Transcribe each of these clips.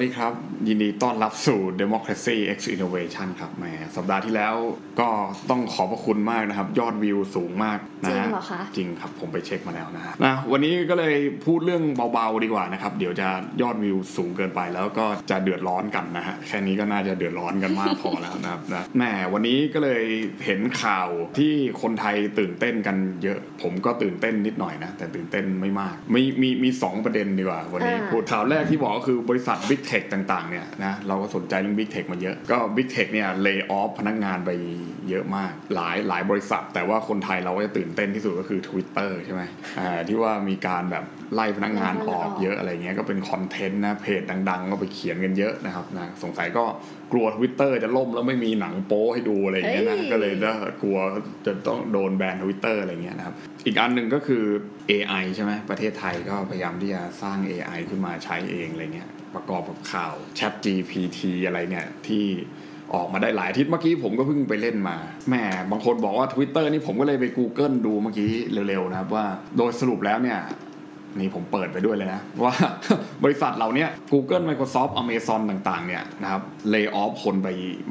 วัสดีครับ ยินดีต้อนรับสู่ Democracy X Innovation ครับแหมสัปดาห์ที่แล้วก็ต้องขอบพระคุณมากนะครับ ยอดวิวสูงมากนะจริฮะงเหรอคะจริงครับผมไปเช็คมาแล้วนะฮะนะวันนี้ก็เลยพูดเรื่องเบาๆดีกว่านะครับ เดี๋ยวจะยอดวิวสูงเกินไปแล้วก็จะเดือดร้อนกันนะฮะแค่นี้ก็น่าจะเดือดร้อนกันมากพอแล้วนะครับนะแหมวันนี้ก็เลยเห็นข่าวที่คนไทยตื่นเต้นกันเยอะ ผมก็ตื่นเต้นนิดหน่อยนะแต่ตื่นเต้นไม่มากมีมีมีสองประเด็นดีกว่า วันนี้อ่าพูดข่าวแรกที่บอกก็คือบริษัท Big Tech ต่างๆเนี่ยนะเราก็สนใจเรื่อง Big Tech มาเยอะ ก็ Big Tech เนี่ย lay off พนักงานไปเยอะมาก หลายหลายบริษัท แต่ว่าคนไทยเราก็จะตื่นเต้นที่สุดก็คือ Twitter ใช่ไหมอ่าที่ว่ามีการแบบไล่พนักงานออกเยอะอะไรเงี้ยก็เป็นคอนเทนต์นะเพจดังๆ ก็ไปเขียนกันเยอะนะครับนะสงสัยก็กลัว Twitter จะล่มแล้วไม่มีหนังโป๊ให้ดูอะไรเงี้ยนะเฮ้ยก็เลยจะกลัวจะต้องโดนแบน Twitter อะไรเงี้ยนะครับอีกอันหนึ่งก็คือ AI ใช่ไหมประเทศไทยก็พยายามที่จะสร้าง AI ขึ้นมาใช้เองอะไรเงี้ย ประกอบกับข่าว Chat GPT อะไรเนี่ยที่ออกมาได้หลายอาทิตย์เมื่อกี้ผมก็เพิ่งไปเล่นมาแหมบางคนบอกว่า Twitter นี่ผมก็เลยไป Google ดูเมื่อกี้เร็วๆนะครับว่าโดยสรุปแล้วเนี่ยนี่ผมเปิดไปด้วยเลยนะ ว่าบริษัทเราเนี่ย Google Microsoft Amazon ต่างๆ เนี่ยนะครับ lay off คนไป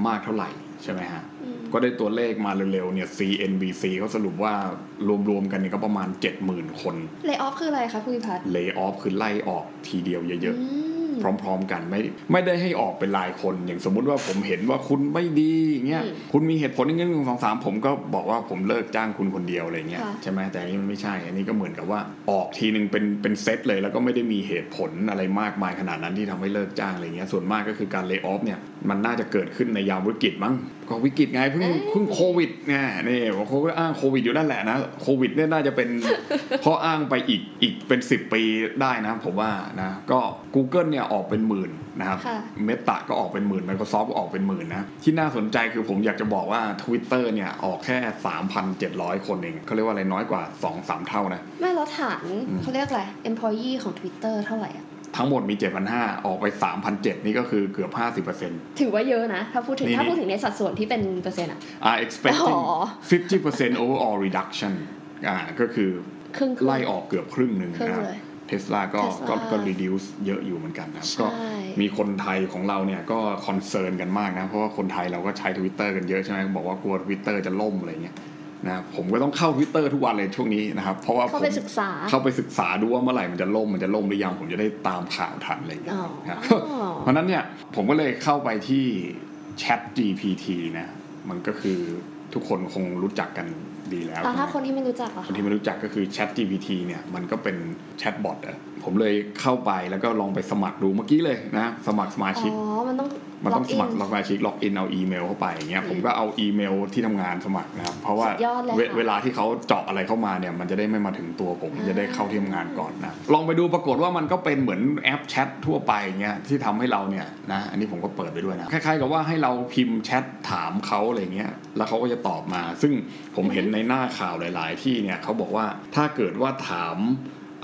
มากเท่าไหร่ใช่ไหมฮะอืมก็ได้ตัวเลขมาเร็วๆเนี่ย CNBC เขาสรุปว่ารวมๆกันเนี่ยก็ประมาณ 70,000 คนเล y off คืออะไรคะคุณพิพัฒน์ lay off คือไล่ออกทีเดียวเยอะๆอืม พร้อม ๆ กันไม่ไม่ได้ให้ออกเป็นรายคน อย่างสมมุติว่าผมเห็นว่าคุณไม่ดีอย่างเงี้ยอืมคุณมีเหตุผลอย่างเงี้ยหนึ่งสองสามผมก็บอกว่าผมเลิกจ้างคุณคนเดียวอะไรเงี้ยค่ะใช่ไหมแต่อันนี้มันไม่ใช่ อันนี้ก็เหมือนกับว่าออกทีนึงเป็นเป็นเซตเลยแล้วก็ไม่ได้มีเหตุผลอะไรมากมายขนาดนั้นที่ทำให้เลิกจ้างอะไรเงี้ยส่วนมากก็คือการเลิกออฟเนี่ยมันน่าจะเกิดขึ้นในยามวิกฤตมั้งก็วิกฤตไงเพิ่งเอ้ยเพิ่งโควิดไงนี่เขาก็อ้างโควิดอยู่นั่นแหละนะโควิดเนี่ยน่าจะเป็นข้ออ้างไปอีกอีกเป็น 10 ปีได้นะผมว่านะก็ Google เนี่ยออกเป็นหมื่นนะครับค่ะเมตาก็ออกเป็นหมื่น Microsoft ก็ออกเป็นหมื่นนะ ที่น่าสนใจคือผมอยากจะบอกว่า Twitter เนี่ยออกแค่ 3,700 คนเองเขาเรียกว่าอะไรน้อยกว่า 2-3 เท่านะ ไม่แล้วฐานอืมเขาเรียกอะไร employee ของ Twitter เท่าไหร่อะทั้งหมดมี 7,500 ออกไป 3,700 นี่ก็คือเกือบ 50%ถือว่าเยอะนะ ถ้าพูดถึงนี่ถ้าพูดถึงในสัดส่วนที่เป็นเปอร์เซ็นต์อะ are expecting อ๋อ50% overall reduction อ่าก็คือครึ่งๆไล่ออกเกือบครึ่งหนึ่งครึ่งนะครับ เลยเทสลาก็ Tesla ก็ก็ reduce เยอะอยู่เหมือนกันนะครับใช่ก็มีคนไทยของเราเนี่ยก็คอนเซิร์นกันมากนะ เพราะว่าคนไทยเราก็ใช้ Twitter กันเยอะใช่ไหมบอกว่ากลัว Twitter จะล่มอะไรเงี้ยนะผมก็ต้องเข้า Twitter ทุกวันเลยช่วงนี้นะครับ เพราะว่าเข้าผมไปศึกษาเข้าไปศึกษาดูว่าเมื่อไหร่มันจะล่มมันจะล่มหรือยังผมจะได้ตามข่าวทันอะไรเงี้ยอ๋อครับเพราะฉะนั้นเนี่ยผมก็เลยเข้าไปที่ Chat GPT นะมันก็คือ ทุกคนคงรู้จักกันดีแล้วแล้วถ้าใช่ไหมคนที่ไม่รู้จักอะคนคะที่ไม่รู้จักก็คือ Chat GPT เนี่ยมันก็เป็นแชทบอทอะผมเลยเข้าไปแล้วก็ลองไปสมัครดูเมื่อกี้เลยนะ สมัครสมาอ๋ชิกอมันต้อง มันต้องสล็มัอกรอินสมาชิกล็อกอินเอาอีเมลเข้าไปอย่างเงี้ยอืมผมก็เอาอีเมลที่ทำงานสมัครนะครับ เพราะว่าสุดยอดเลยเวค่ะเวลาที่เขาเจาะอะไรเข้ามาเนี่ย มันจะได้ไม่มาถึงตัวผมอ่าจะได้เข้าที่ทำงานก่อนนะลองไปดูปรากฏว่ามันก็เป็นเหมือนแอปแชททั่วไปเงี้ยที่ทำให้เราเนี่ยนะอันนี้ผมก็เปิดไปด้วยนะคล้ายๆกับว่าให้เราพิมพ์แชทถามเขาอะไรเงี้ยแล้วเขาก็จะตอบมา ซึ่งผมเห็นในหน้าข่าวหลาย ๆ ที่เนี่ยเขาบอกว่าถ้าเกิดว่าถาม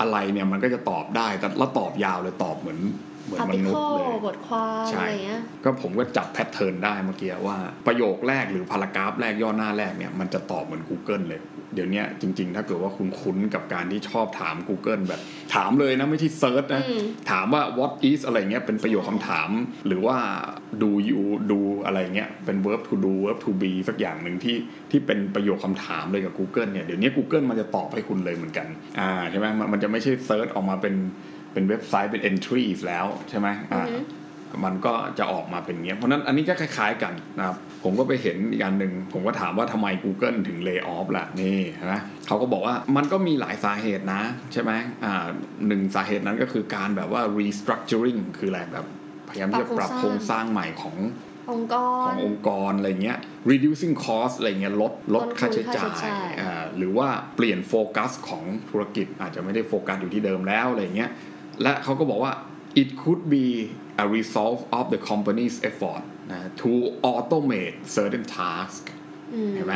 อะไรเนี่ยมันก็จะตอบได้แต่แล้วตอบยาวเลยตอบเหมือน เหมือนอาร์มตินุษเคิย์ลเลยบทความใช่อะไรเงี้ยก็ผมก็จับแพทเทิร์นได้เมื่อกี้ว่าประโยคแรกหรือพารากราฟแรกย่อหน้าแรกเนี่ยมันจะตอบเหมือน Google เลย เดี๋ยวเนี้ยจริง ๆ ถ้าเกิดว่าคุณคุ้นกับการที่ชอบถาม Google แบบถามเลยนะไม่ใช่ search นะอืมถามว่า what is อะไรเงี้ยเป็นประโยคคำถาม หรือว่า do you do อะไรเงี้ยเป็น verb to do verb to be สักอย่างหนึ่งที่ที่เป็นประโยคคำถามเลยกับ Google เนี่ยเดี๋ยวนี้ Google มันจะตอบให้คุณเลยเหมือนกันอ่าใช่ไหมมันมันจะไม่ใช่ search ออกมาเป็น เป็นเว็บไซต์เป็น entries แล้วใช่ไหมอ่าอือฮึมันก็จะออกมาเป็นอย่างเงี้ย เพราะฉะนั้นอันนี้ก็คล้าย ๆกันนะครับ ผมก็ไปเห็นอีกอันหนึ่ง ผมก็ถามว่าทำไม Google ถึง lay off ล่ะนี่เห็นไหมเขาก็บอกว่ามันก็มีหลายสาเหตุนะ ใช่ไหมอ่าหนึ่งสาเหตุนั้นก็คือการแบบว่า restructuring คืออะไรแบบพยายามที่จะปรับโครงสร้างใหม่ขององค์กขรององค์กรอะไรเงี้ย reducing cost อะไรเงี้ยลดลดต้นทุนค่าใช้จ่าค่าใช้จ่ายยอ่าหรือว่าเปลี่ยนโฟกัสของธุรกิจอาจจะไม่ได้โฟกัสอยู่ที่เดิมแล้วอะไรเงี้ย และเขาก็บอกว่า it could be a result of the company's effort นะ to automate certain task อืมเห็นไหม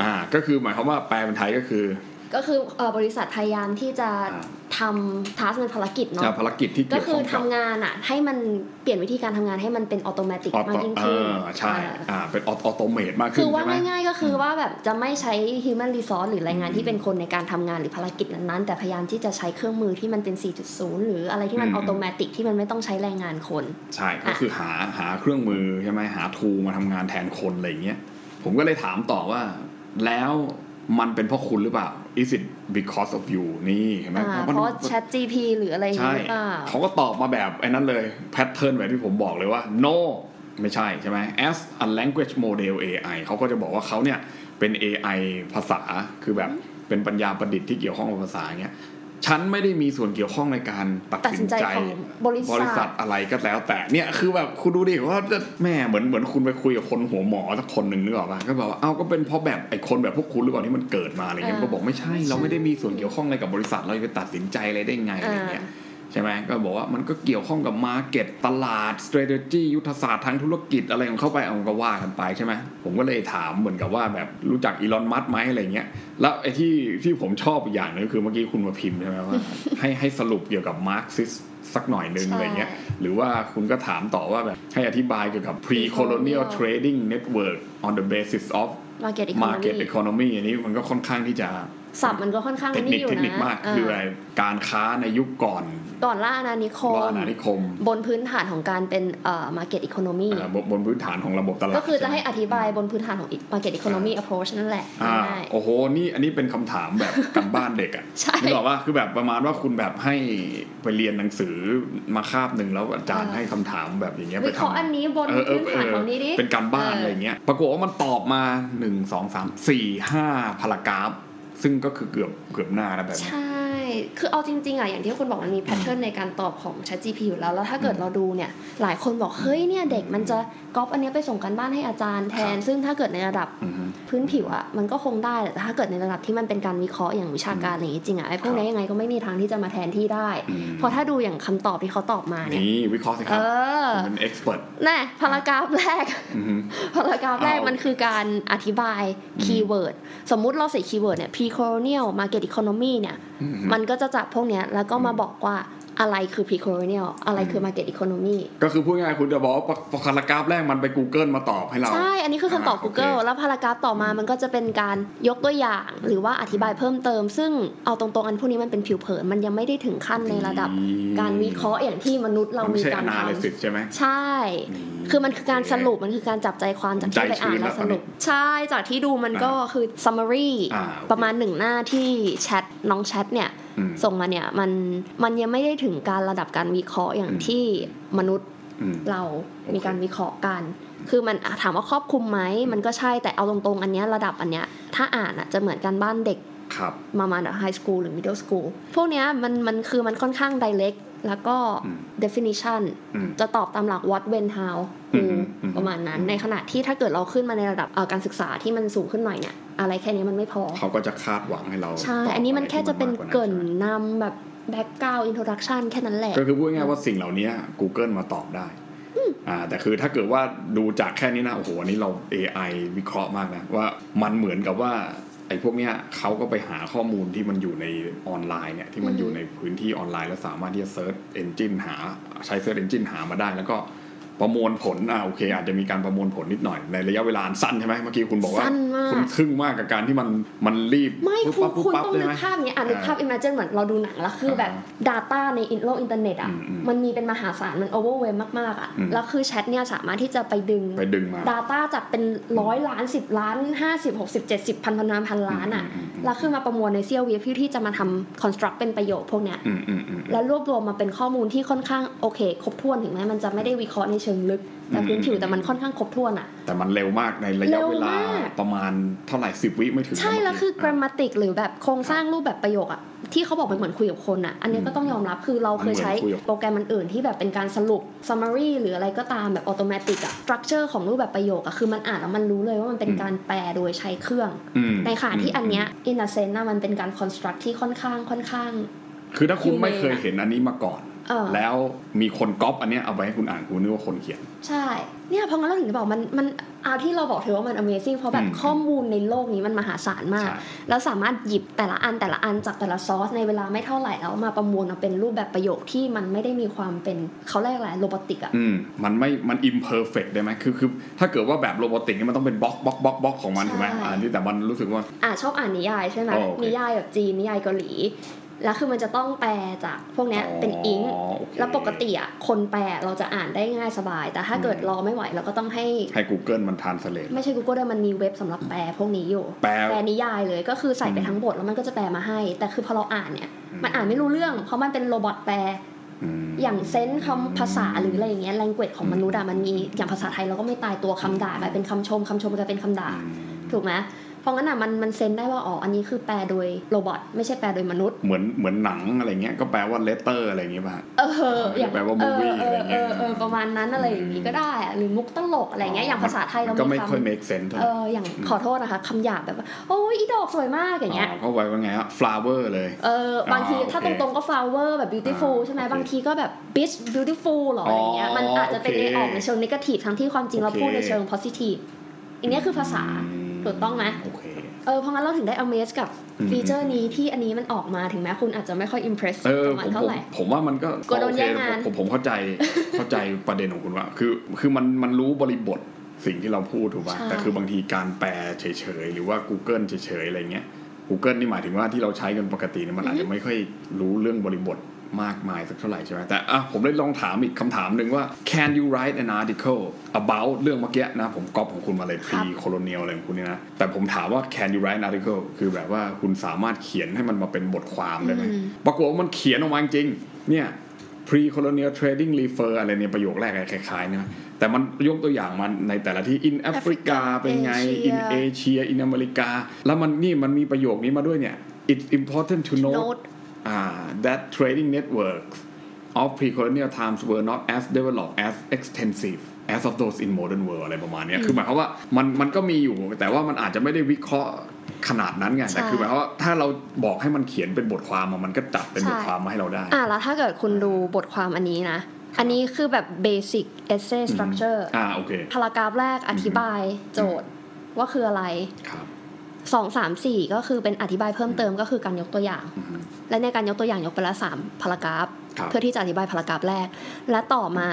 อ่า ก็คือหมายความว่าแปลเป็นไทยก็คือ ก็คือเอ่อบริษัทพยายามที่จะอ่าทำทัสเป็นภารกิจเนาะจากภารกิจที่ก็เกี่ยวคืข้อองทำกับงานอะให้มันเปลี่ยนวิธีการทำงานให้มันเป็นออโตเมติกออมากโตยิ่งเอขึ้นอใช่อ่าอ่าเป็นออโตเมตมากขึ้นคือว่าใช่ไหมง่ายๆก็คือว่าแบบจะไม่ใช้ human resource หรือแรงงานที่เป็นคนในการทำงานหรือภารกิจนั้นๆ แต่พยายามที่จะใช้เครื่องมือที่มันเป็น 4.0 หรืออะไรที่มันอืมออโตเมติกที่มันไม่ต้องใช้แรงงานคน ใช่ก็คือหาหาเครื่องมือใช่ไหมหาทูมาทำงานแทนคนอะไรอย่างเงี้ยผมก็เลยถามต่อว่าแล้ว มันเป็นเพราะคุณหรือเปล่า is it because of you นี่เห็นไหมอ่ามันเพราะ Chat GP หรืออะไรอย่างใช่เงี้ยหรือเปล่าเขาก็ตอบมาแบบไอ้นั้นเลยแพทเทิร์นแบบที่ผมบอกเลยว่า no ไม่ใช่ใช่ไหม as a language model AI เขาก็จะบอกว่าเขาเนี่ยเป็น AI ภาษาคือแบบเป็นปัญญาประดิษฐ์ที่เกี่ยวข้องกับภาษาเงี้ย ฉันไม่ได้มีส่วนเกี่ยวข้องในการตัดสินใจใจบริษัทอะไรก็แล้ว แต่เนี่ยคือแบบคุณดูดิว่าแม่งเหมือนเหมือนคุณไปคุยกับคนหัวหมอสักคนหนึ่งนึกออกป่ะก็บอกว่าเอาก็เป็นเพราะแบบไอ้คนแบบพวกคุณหรือเปล่าที่มันเกิดมาอะไรเงี้ยอ่าก็บอกไม่ใช่ เราไม่ได้มีส่วนเกี่ยวข้องอะไรกับบริษัทเราจะไปตัดสินใจอะไรได้ไงอะไรเงี้ย ใช่ไหมก็บอกว่ามันก็เกี่ยวข้องกับ market ตลาด strategy ยุทธศาสตร์ทางธุรกิจอะไรของเข้าไปเอาก็ว่ากันไปใช่ไหมผมก็เลยถามเหมือนกับว่าแบบรู้จัก Elon Musk ไหมอะไรเงี้ยแล้วไอ้ที่ที่ผมชอบอีกอย่างหนึงคือเมื่อกี้คุณมาพิมพ์ใช่ไหมว่าให้ให้สรุปเกี่ยวกับมาร์กซิสสักหน่อยนึงใช่อะไรเงี้ยหรือว่าคุณก็ถามต่อว่าแบบให้อธิบายเกี่ยวกับ pre-colonial trading network on the basis of market market economy economy อันนี้มันก็ค่อนข้างที่จะ ศัพท์มันก็ค่อนข้างเทคอันนินี้คอยู่เทคนะนิคมากอ่คืออะไรการค้าในยุคก่อนก่อนล่าอาณานิคมว่าอาณานิคม บนพื้นฐานของการเป็นเอ่อ market economy อ่าบนบนพื้นฐานของระบบตลาด ก็คือจะให้ช่ไมอธิบายบนพื้นฐานของ market economy approach นั่นแหละอ่าง่ายโอ้โห นี่อันนี้เป็นคำถามแบบกันบ้านเด็กอะใช่นึกออกว่าคือแบบประมาณว่าคุณแบบให้ไปเรียนหนังสือมาคาบหนึ่งแล้วอาจารย์เออให้คำถามแบบอย่างเงี้ยวิไปเคราะห์ทำอันนี้บนเออเออพื้นฐานของนี้ดิเป็นการบ้านเออออะไรเงี้ยปรากฏว่ามันตอบมาหนึ่งสองสามสี่ห้าพารากราฟ ซึ่งก็คือเกือบเกือบหน้าแล้วแบบใช่ คือเอาจริงๆอะอย่างที่คุณบอกมันมีแพทเทิร์นในการตอบของ ChatGPT อยู่แล้ว แล้วถ้าเกิดเราดูเนี่ย หลายคนบอกเฮ้ยเนี่ยเด็กมันจะก๊อปอันเนี้ยไปส่งการบ้านให้อาจารย์แทน ซึ่งถ้าเกิดในระดับอือฮึพื้นผิวอะมันก็คงได้แต่ถ้าเกิดในระดับที่มันเป็นการวิเคราะห์อย่างวิชาการอะไรอย่างงี้จริงอะไอ้พวกนี้ยังไงก็ไม่มีทางที่จะมาแทนที่ได้อืมเพราะถ้าดูอย่างคำตอบที่เขาตอบมาเนี่ยนี่วิเคราะห์สิคเอรับอผมเป็น express แน่ paragraph แรกอือฮึ paragraph แรกเอามันคือการอธิบาย keyword สมมุติเราใส่ keyword เนี่ย pre-colonial market economy เนี่ยอือฮึมันก็จะจับพวกเนี้ยแล้วก็มาบอกว่าอะไรคือ pre-colonial อะไรคือ market economy ก็คือพูดง่ายๆคุณจะบอกว่าพารากราฟแรกมันไป Google มาตอบให้เรา ใช่ อันนี้คือคำตอบอ่า Google โอเคแล้วพารากราฟต่อมามันก็จะเป็นการยกตัวอย่าง หรือว่าอธิบายเพิ่มเติม ซึ่งเอาตรงๆ อันพวกนี้มันเป็นผิวเผิน มันยังไม่ได้ถึงขั้นในระดับการวิเคราะห์อย่างที่มนุษย์เรามันไม่มีใช่การท analysis ใช่ไหมำใช่ คือมันคือการสรุปมันคือการจับใจความจากที่ไปอ่านแล้วสรุปใช่จากที่ดูมันก็คือ summary อ่าโอเคประมาณหนึ่งหน้าที่แชทน้องแชทเนี่ยอืม ส่งมาเนี่ยมันมันยังไม่ได้ถึงการระดับการวิเคราะห์อย่างอืมที่มนุษย์อืมเราโอเคมีการวิเคราะห์กัน คือมันอะถามว่าครอบคลุมไหมมันก็ใช่แต่เอาตรงๆ อันเนี้ยระดับอันเนี้ยถ้าอ่านอะจะเหมือนกันบ้านเด็กครับประมาณไฮสคูลหรือ middle school พวกเนี้ยมันมันคือมันค่อนข้าง direct แล้วก็อืม definition อืมจะตอบตามหลัก what when how อื who มอืมประมาณนั้นอืมในขณะที่ถ้าเกิดเราขึ้นมาในระดับเอ่อการศึกษาที่มันสูงขึ้นหน่อยเนี่ย อะไรแค่นี้มันไม่พอ เขาก็จะคาดหวังให้เรา ใช่ตบอันนี้มันแค่จะเป็นอไรที่เกริ่นมากกว่านำแบบ background introduction แค่นั้นแหละ ก็คือพูดง่ายๆว่าสิ่งเหล่านี้ Google มาตอบได้อ่าแต่คือถ้าเกิดว่าดูจากแค่นี้นะโอ้โหอันนี้เรา AI วิเคราะห์มากนะว่ามันเหมือนกับว่าไอ้พวกเนี้ยเขาก็ไปหาข้อมูลที่มันอยู่ในออนไลน์เนี่ยที่มันอือฮึอยู่ในพื้นที่ออนไลน์แล้วสามารถที่จะ search engine หาใช้ Search Engine หามาได้แล้วก็ ประมวลผลอ่าโอเค อาจจะมีการประมวลผลนิดหน่อยในระยะเวลาอันสั้นใช่ไหมเมื่อกี้คุณบอกว่าสั้นมากคุณทึ่งมากกับการที่มันมันรีบไม่ปุ๊บคุณปั๊บปุ๊บคุณปั๊บต้องใช่นึไหมกภาพเนี้ยอะนึกภาพ imagine เหมือนเราดูหนังแล้วคือแบบ Data ในโลกอินเทอร์เน็ตอะอืมอืมมันมีเป็นมหาศาลมัน overwhelm มากๆอะอืมแล้วคือแชทเนี่ยสามารถที่จะไปดึงไปดึงมา Data จากเป็นร้อยล้านสิบล้านห้าสิบหกสิบเจ็ดสิบพันพันล้านพันล้านอะอืมอืมอืมแล้วคือมาประมวลในเสี้ยววิเพื่อที่จะมาทำ construct เป็นประโยคพวกเนี้ยอืมอืมอืมแล้วรวบรวมมาเป็นข้อมูลที่ค่อนข้างโอเค ครบถ้วนถึงแม้มันจะไม่ได้วิเคราะห์ในเชิงลึกแต่พื้นผิวแต่มันค่อนข้างครบถ้วนอะ แต่มันเร็วมากในระยะเวลาเร็วมากประมาณเท่าไหร่สิบวิไม่ถึง ใช่นะแล้วคือเมื่กี้ grammatic หรือแบบโครงสร้างรูปแบบประโยคอะที่เขาบอกเป็นเหมือนคุยกับคนอะอันนี้ก็ต้องยอมรับคือเราเคยใช้มันเหมือนคุยกับโปรแกรมมันอื่นที่แบบเป็นการสรุป summary หรืออะไรก็ตามแบบ automatic อะ structure ของรูปแบบประโยคอะคือมันอ่านแล้วมันรู้เลยว่ามันเป็นการแปลโดยใช้เครื่องอืมในขณะที่อันเนี้ย in a sense นะมันเป็นการ construct ที่ค่อนข้างค่อนข้าง คือถ้าคุณ humane ไม่เคยเห็นอันนี้มาก่อนเออ แล้วมีคนก๊อปอันเนี้ยเอาไปให้คุณอ่านคุณนึกว่าคนเขียน ใช่เนี่ยเพราะงั้นเราถึงจะบอกมันมันเอาที่เราบอกถือว่ามัน amazing เพราะแบบอืมข้อมูลในโลกนี้มันมหาศาลมากใช่แล้วสามารถหยิบแต่ละอันแต่ละอันจากแต่ละซอสในเวลาไม่เท่าไหร่แล้วมาประมวลมาเป็นรูปแบบประโยคที่มันไม่ได้มีความเป็นเขาเรียกอะไร robotic อะอืมมันไม่มัน imperfect ได้ไหมคือคือถ้าเกิดว่าแบบ robotic นี่มันต้องเป็นบล็อกบล็อกบล็อกบล็อกของมันใช่ถูกไหมอันนี้แต่มันรู้สึกว่าอะชอบอ่านนิยายใช่ไหมอ๋อโอเคนิยายแบบจีนนิยายเกาหลี แล้วคือมันจะต้องแปลจากพวกเนี้ยเป็นอิงค์โอเคแล้วปกติอะคนแปลเราจะอ่านได้ง่ายสบาย แต่ถ้าเกิดอืมรอไม่ไหวเราก็ต้องให้ให้ Google มัน translate ไม่ใช่ Google ด้วยมันมีเว็บสำหรับแปลพวกนี้อยู่แปลแปลนิยายเลยก็คือใส่ไปอืมทั้งบทแล้วมันก็จะแปลมาให้ แต่คือพอเราอ่านเนี่ยอืมมันอ่านไม่รู้เรื่อง เพราะมันเป็นโรบอทแปลมอย่างเซนส์คำภาษาหรืออะไรอย่างเงี้ย language ของมนุษย์อะมันมีอย่างภาษาไทยเราก็ไม่ตายตัวคำด่ากลายเป็นคำชมคำชมกลายเป็นคำด่าอืมถูกไหม เพราะงั้นอะมันมันเซนได้ว่าอ๋ออันนี้คือแปลโดยโรบอทไม่ใช่แปลโดยมนุษย์ เหมือนเหมือนหนังอะไรเงี้ยก็แปลว่า letter อะไรอย่างเงี้ยป่ะเอออย่างแปลว่าเออ movie เออะไรอเงี้เอยอเออประมาณนั้นอะไรอย่างงี้ก็ได้อะหรือมุกตลกอะไรเงี้ยอย่างภาษาไทยเรานก็ไม่มีค่อยคำ make sense เท่าไหเอร่ออย่างขอโทษนะคะคำหยาบแบบว่าโอ้ยอีดอกสวยมากอย่างเงี้ยเขาไว้ว่าไงฮะ flower เลยเออบางทีอ๋อถ้าโอตเครงๆก็ flower แบบ beautiful อ่าใช่ไหมโอเคบางทีก็แบบ bitch beautiful หรออะไรเงี้ยอ๋อมันอาจจะเป็นโอเคในออกในเชิง negative ทั้งที่ความจริงเราโอเคพูดในเชิง positive อันเนี้ยคือภาษา ถูกต้องไหมโอเคเออเพราะงั้นเราถึงได้ amaze กับอืมฟีเจอร์นี้ที่อันนี้มันออกมาถึงแม้คุณอาจจะไม่ค่อย impress เออกับผมันมเท่าผมไหร่ ผมว่ามันก็กลัวโดนโอเคแย่งงานผมผมเข้าใจเข้าใจประเด็นของคุณว่าคือคือมันมันรู้บริบทสิ่งที่เราพูดถูกป่ะใช่แต่คือบางทีการแปลเฉยๆ หรือว่า Google เฉยๆ อะไรเงี้ย Google นี่หมายถึงว่าที่เราใช้กันปกติเนี่ยมันอาจจะไม่ค่อยรู้เรื่องบริบท มากมายสักเท่าไหร่ใช่ไหมแต่อะผมเลยลองถามอีกคำถามหนึ่งว่า can you write an article about เรื่องเมื่อกี้นะผมก๊อปของคุณมาเลย pre colonial อะไรของคุณเนี่ยนะ แต่ผมถามว่า can you write an article คือแบบว่าคุณสามารถเขียนให้มันมาเป็นบทความได้ไหมอืมปรากฏว่ามันเขียนออกมาจริงๆเนี่ย pre-colonial trading refer อะไรเนี่ยประโยคแรกอะไรคล้ายๆนะแต่มันยกตัวอย่างมันในแต่ละที่ in Africa เป็นไง in Asia in America แล้วมันนี่มันมีประโยคนี้มาด้วยเนี่ย it's important to note note uh, that trading networks of pre-colonial times were not as developed as extensive as of those in modern world อะไรประมาณเนี้ยคือหมายความว่ามันมันก็มีอยู่ แต่ว่ามันอาจจะไม่ได้วิเคราะห์ขนาดนั้นไงแต่คือหมายความว่าถ้าเราบอกให้มันเขียนเป็นบทความอะมันก็จัดเป็นบทความมาให้เราได้ อะแล้วถ้าเกิดคุณดูบทความอันนี้นะ อันนี้คือแบบ basic essay structure อ่าโอเคพารากราฟแรกอธิบายโจทย์ว่าคืออะไรครับ สองสามสี่ก็คือเป็นอธิบายเพิ่มเติมก็คือการยกตัวอย่างอืมและในการยกตัวอย่างยกไปละสามพารากราฟครับเพื่อที่จะอธิบายพารากราฟแรก และต่อมา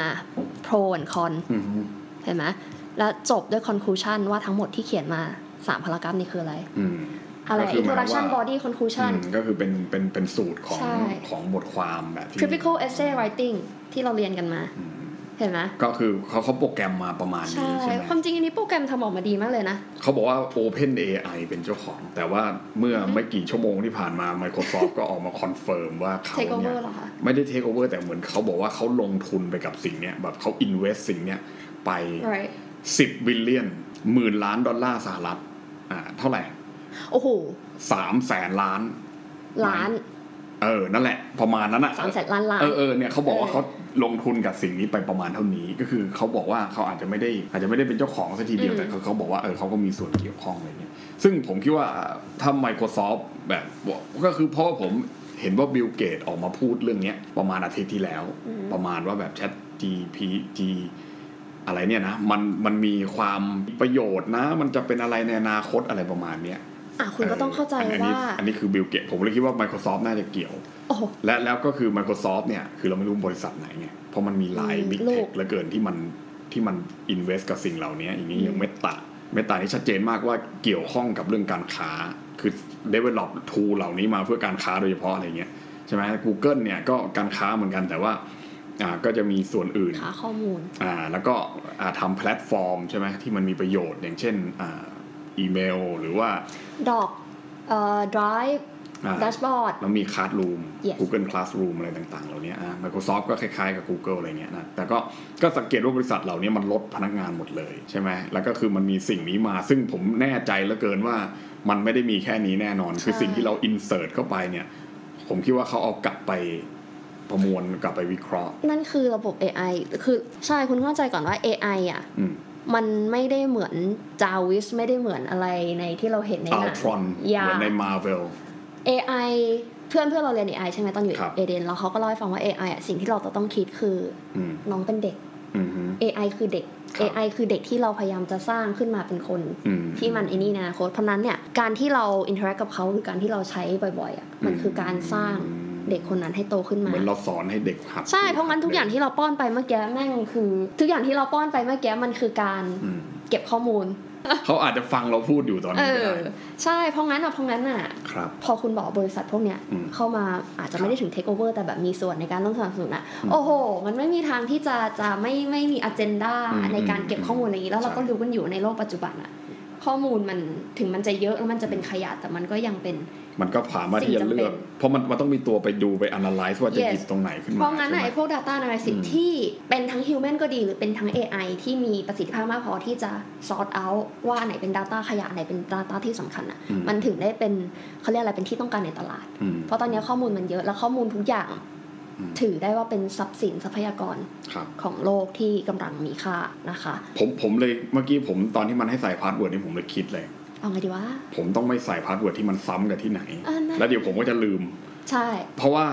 pro and con อืมเห็นไหมแล้วจบด้วย conclusion ว่าทั้งหมดที่เขียนมาสามพารากราฟนี่คืออะไรอืมอะไรก็คือหมาย introduction ว่า body conclusion อืมก็คือเป็นเป็นเป็นสูตรของใช่ของบทความแบบที่ typical essay writing ที่เราเรียนกันมาอืม เห็นไหมก็คือเขาเขาโปรแกรมมาประมาณใช่นี้ใช่ไหมความจริงอันนี้โปรแกรมทำออกมาดีมากเลยนะ เขาบอกว่า Open AI เป็นเจ้าของ แต่ว่าเมื่อไม่กี่ชั่วโมงที่ผ่านมา Microsoft ก็ออกมา confirm ว่าเขา take เนี่ over ยเหรอคะไม่ได้ take over แต่เหมือนเขาบอกว่าเขาลงทุนไปกับสิ่งเนี้ยแบบเขา invest สิ่งเนี้ยไป right 10 billion หมื่นล้านดอลลาร์สหรัฐอ่าเท่าไหร่ โอ้โหสามแสนล้าน ล้าน เออ นั่นแหละ ประมาณนั้นอะสามแสนล้านล้าน เออเออเนี่ยเขาบอกว่าเออเขา ลงทุนกับสิ่งนี้ไปประมาณเท่านี้ ก็คือเขาบอกว่าเขาอาจจะไม่ได้อาจจะไม่ได้เป็นเจ้าของซะทีเดียวอืมแต่เขาเขาบอกว่าเออเขาก็มีส่วนเกี่ยวข้องอะไรเงี้ยซึ่งผมคิดว่าถ้า Microsoft แบบบอกก็คือเพราะว่าผมเห็นว่าบิลเกตออกมาพูดเรื่องเนี้ยประมาณอาทิตย์ที่แล้ว ประมาณว่าแบบ Chat GPT อะไรเนี่ยนะมันมันมีความประโยชน์นะ มันจะเป็นอะไรในอนาคตอะไรประมาณเนี้ย อะคุณก็ต้องเข้าใจนนี้ว่าอันนี้คือบิลเกตผมเลยคิดว่า Microsoft น่าจะเกี่ยวโอ้โหและแล้วก็คือ Microsoft เนี่ยคือเราไม่รู้บริษัทไหนไงเพราะมันมีหลายอืม Big ลู Tech กเหลือเกินที่มันที่มัน invest กับสิ่งเหล่านี้อย่างนี้อย่างเมตาเมตานี่ชัดเจนมากว่าเกี่ยวข้องกับเรื่องการค้า คือ develop tool เหล่านี้มาเพื่อการค้าโดยเฉพาะอะไรเงี้ยใช่ไหม Google เนี่ยก็การค้าเหมือนกันแต่ว่าอ่าก็จะมีส่วนอื่นหาข้อมูลอ่าแล้วก็อ่าทำแพลตฟอร์มใช่ไหมที่มันมีประโยชน์อย่างเช่นอ่า อีเมล หรือว่าดอกเอ่อ drive อ่า dashboard แล้วมี Classroom Yes Google Classroom อะไรต่างๆ เหล่านี้อ่า Microsoft ก็คล้ายๆกับ Google อะไรเงี้ยนะแต่ก็ก็สังเกตว่าบริษัทเหล่านี้มันลดพนักงานหมดเลยใช่ไหมแล้วก็คือมันมีสิ่งนี้มา ซึ่งผมแน่ใจเหลือเกินว่ามันไม่ได้มีแค่นี้แน่นอน คือใช่สิ่งที่เรา insert เข้าไปเนี่ย ผมคิดว่าเขาเอากลับไปประมวลกลับไปวิเคราะห์ นั่นคือระบบ AI คือใช่คุณเข้าใจก่อนว่า AI อะอื มมันไม่ได้เหมือนจาวิสไม่ได้เหมือนอะไรในที่เราเห็นในหนังอัลทรอนอย่าเหมือนใน Marvel AI เพื่อนเพื่อนเราเรียน AI ใช่ไหมตอนอยู่ครับเอเดนแล้วเขาก็เล่าให้ฟังว่า AI อะสิ่งที่เราจะต้องคิดคืออืมน้องเป็นเด็กอืมฮึ AI คือเด็กครับ AI คือเด็กที่เราพยายามจะสร้างขึ้นมาเป็นคนอืมที่มันไอ้นี่ในอนาคตเพราะฉะนั้นเนี่ยการที่เรา interact กับเขาหรือการที่เราใช้บ่อยๆอะมันคือการสร้าง เด็กคนนั้นให้โตขึ้นเหมามือนเราสอนให้เด็กหัดใช่เพราะงั้นทุกอย่างที่เราป้อนไปเมื่อกี้แม่งคือ ทุกอย่างที่เราป้อนไปเมื่อกี้มันคือการอืมเก็บข้อมูลเขาอาจจะฟังเราพูดอยู่ตอนเอนี้ก็อได้ใช่เพราะงั้นอะเพราะงั้นอะครับพอคุณบอกบริษัทพวกเนี้ยอืมเข้ามาอาจจะไม่ได้ถึงเทคโอเวอร์แต่แบบมีส่วนในการต้องสนับสนุนอะอืมโอ้โห มันไม่มีทางที่จะจะไม่ไม่มีอ g เจนดาอืมในการเก็บข้อมูลอย่างนี้แล้วเราใช่ก็รู้กันอยู่ในโลกปัจจุบันอะ ข้อมูลมันถึงมันจะเยอะแล้วมันจะเป็นขยะแต่มันก็ยังเป็น มันก็สามารถที่จะเลือกสิ่งจำเป็นเพราะมันมันต้องมีตัวไปดูไป analyze ว่าจะ Yes หยิบตรงไหนขึ้นมาเพราะงั้นใช่อะไหมไอ้พวก data analysis อืมที่เป็นทั้ง human ก็ดีหรือเป็นทั้ง AI ที่มีประสิทธิภาพมากพอที่จะ sort out ว่าอันไหนเป็น data ขยะอันไหนเป็น data ที่สำคัญอะอืมมันถึงได้เป็นเขาเรียกอะไรเป็นที่ต้องการในตลาดอืมเพราะตอนนี้ข้อมูลมันเยอะแล้วข้อมูลทุกอย่างอืม ถือได้ว่าเป็นทรัพย์สินทรัพยากรครับของโลกที่กำลังมีค่านะคะ ผมผมเลยเมื่อกี้ผมตอนที่มันให้ใส่ password นี่ผมเลยคิดเลยเอาไงดีวะผมต้องไม่ใส่ password ที่มันซ้ำกับที่ไหนอ่านะแล้วเดี๋ยวผมก็จะลืม ใช่ เพราะว่า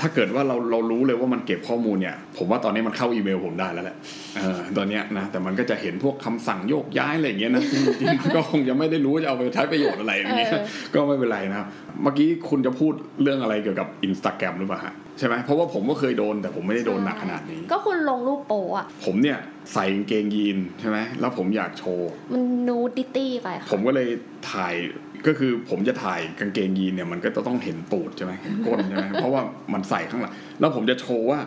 ถ้าเกิดว่าเราเรารู้เลยว่ามันเก็บข้อมูลเนี่ย ผมว่าตอนนี้มันเข้าอีเมลผมได้แล้วแหละเออตอนเนี้ยนะแต่มันก็จะเห็นพวกคำสั่งโยกย้ายอะไรอย่างเงี้ยนะซึ่งจริงๆก็คงจะไม่ได้รู้ว่าจะเอาไปใช้ประโยชน์อะไรอย่างเงี้ยเออก็ไม่เป็นไรนะครับ เมื่อกี้คุณจะพูดเรื่องอะไรเกี่ยวกับอินสตาแกรมหรือเปล่าฮะใช่ไหมเพราะว่าผมก็เคยโดนแต่ผมไม่ได้โดนหนักขนาดนี้ ก็คุณลงรูปโปอะผมเนี่ยใส่กางเกงยีนใช่ไหมแล้วผมอยากโชว์ มันนูดิตี้ไปค่ะผมก็เลยถ่ายก็คือผมจะถ่ายกางเกงยีนเนี่ยมันก็จะต้องเห็นตูดใช่ไหมเห็นก้นใช่ไหมเพราะว่ามันใส่ข้างหลัง แล้วผมจะโชว์ว่า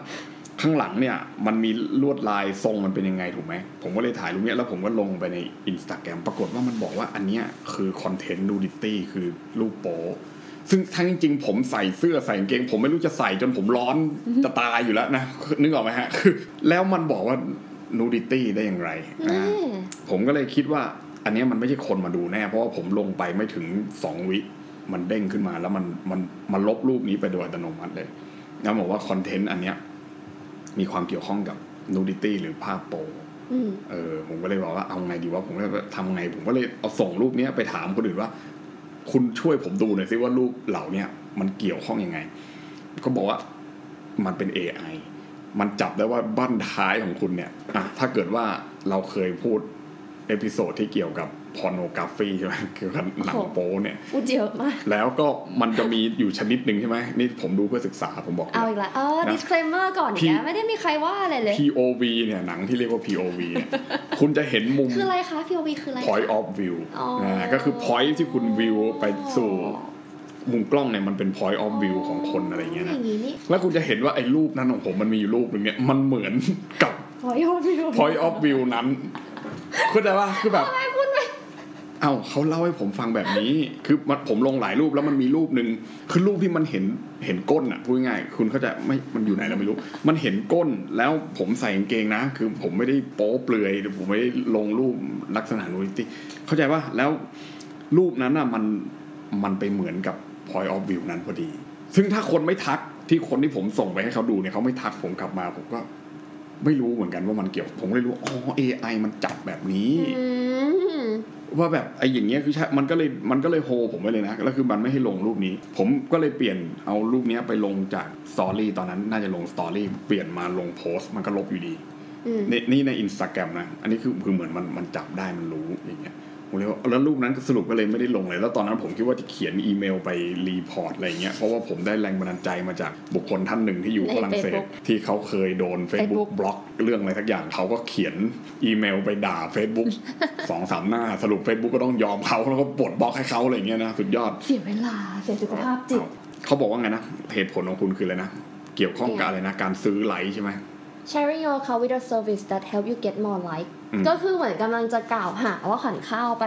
ข้างหลังเนี่ยมันมีลวดลายทรงมันเป็นยังไงถูกไหม ผมก็เลยถ่ายรูปเนี้ยแล้วผมก็ลงไปในอินสตาแกรมปรากฏว่ามันบอกว่าอันเนี้ยคือคอนเทนต์ดูดิตี้คือรูปโป๊ซึ่งทั้งจริงๆผมใส่เสื้อใส่กางเกง ผมไม่รู้จะใส่จนผมร้อนจะตายอยู่แล้วนะนึกออกไหมฮะคือแล้วมันบอกว่า nudity ได้อย่างไรแน่อ่าผมก็เลยคิดว่า อันเนี้ยมันไม่ใช่คนมาดูแน่ เพราะว่าผมลงไปไม่ถึงสองวิมันเด้งขึ้นมาแล้วมันมันมันลบรูปนี้ไปโดยอัตโนมัติเลยแล้วบอกว่า content อันเนี้ยมีความเกี่ยวข้องกับ nudity หรือภาพโปอืมเออผมก็เลยบอกว่าเอาไงดีว่าผมก็เลยทำไง ผมก็เลยเอาส่งรูปเนี้ยไปถามคนอื่นว่า คุณช่วยผมดูหน่อยสิว่ารูปเหล่าเนี้ยมันเกี่ยวข้องยังไง ก็บอกว่ามันเป็น AI มันจับได้ว่าบั้นท้ายของคุณเนี่ยอะถ้าเกิดว่าเราเคยพูด episode ที่เกี่ยวกับ pornography ใช่ไหมเกี่ยวกับหนังโป๊เนี่ยพูดเยอะมาก แล้วก็มันจะมีอยู่ชนิดหนึ่งใช่ไหมนี่ผมดูเพื่อศึกษาผมบอกเลเอายอีกแล้วเออนะ disclaimer ก่อนพี่เนี่ยไม่ได้มีใครว่าอะไรเลย POV เนี่ยหนังที่เรียกว่า POV เนี่ยคุณจะเห็นมุม คืออะไรคะ POV คืออะไรคะ point of view อ๋ออ่าก็คือ point ที่คุณวิวไปสู่ มุมกล้องเนี่ยมันเป็น point of view ของคนอะไรเงี้ยอนะย่างนี้นี่แล้วคุณจะเห็นว่าไอ้รูปนั้นของผมมันมีอยู่รูปหนึงเนี่ยมันเหมือนกับ point of view point of view นั้นเข้าใจว่าคือแบบทำไมพูดไม่เอ้าเขาเล่าให้ผมฟังแบบนี้ คือมันผมลงหลายรูปแล้วมันมีรูปหนึ่งคือรูปที่มันเห็นเห็นก้นอะพูดง่ายๆคุณเขาใจะไม่มันอยู่ไหนเราไม่รู้ มันเห็นก้นแล้วผมใส่กางเกงนะ คือผมไม่ได้โป๊เปลือยหรือผมไม่ได้ลงรูปลักษณะ nudity เข้าใจป่ะแล้วรูปนั้นอะมันมันไปเหมือนกับ point of view นั้นพอดี ซึ่งถ้าคนไม่ทักที่คนที่ผมส่งไปให้เขาดูเนี่ยเขาไม่ทักผมกลับมาผมก็ไม่รู้เหมือนกันว่ามันเกี่ยว ผมเลยรู้อ๋อ AI มันจับแบบนี้อืมว่าแบบไอ้อย่างเงี้ยคือใช่มันก็เลยมันก็เลยโฮผมไว้เลยนะแล้วคือมันไม่ให้ลงรูปนี้ ผมก็เลยเปลี่ยนเอารูปเนี้ยไปลงจาก story ตอนนั้นน่าจะลง story เปลี่ยนมาลงโพสต์มันก็ลบอยู่ดีอืมนี่นี่ในอินสตาแกรมนะ อันนี้คือคือเหมือนมันมันจับได้มันรู้อย่างเงี้ย ผมเลยว่าแล้วรูปนั้นสรุปก็เลยไม่ได้ลงเลย แล้วตอนนั้นผมคิดว่าจะเขียนอีเมลไป report อะไรเงี้ยเพราะว่าผมได้แรงบันดาลใจมาจากบุคคลท่านหนึ่งที่อยู่ฝรั่งเศสที่เขาเคยโดน Facebook บล็อกเรื่องอะไรทักอย่างเขาก็เขียนอีเมลไปด่า Facebook สองสามหน้าสรุป Facebook ก็ต้องยอมเขาแล้วก็ปลดบล็อกให้เขาอะไรเงี้ยนะสุดยอดเสียเวลาเสียสุขภาพจิตเขาบอกว่าไงนะเหตุผลของคุณคืออะไรนะเกี่ยวข้องกับอะไรนะการซื้อไลค์ใช่ไหม sharing your account with a service that help you get more like อืมก็คือเหมือนกำลังจะกล่าวหาว่าขันข้าวไป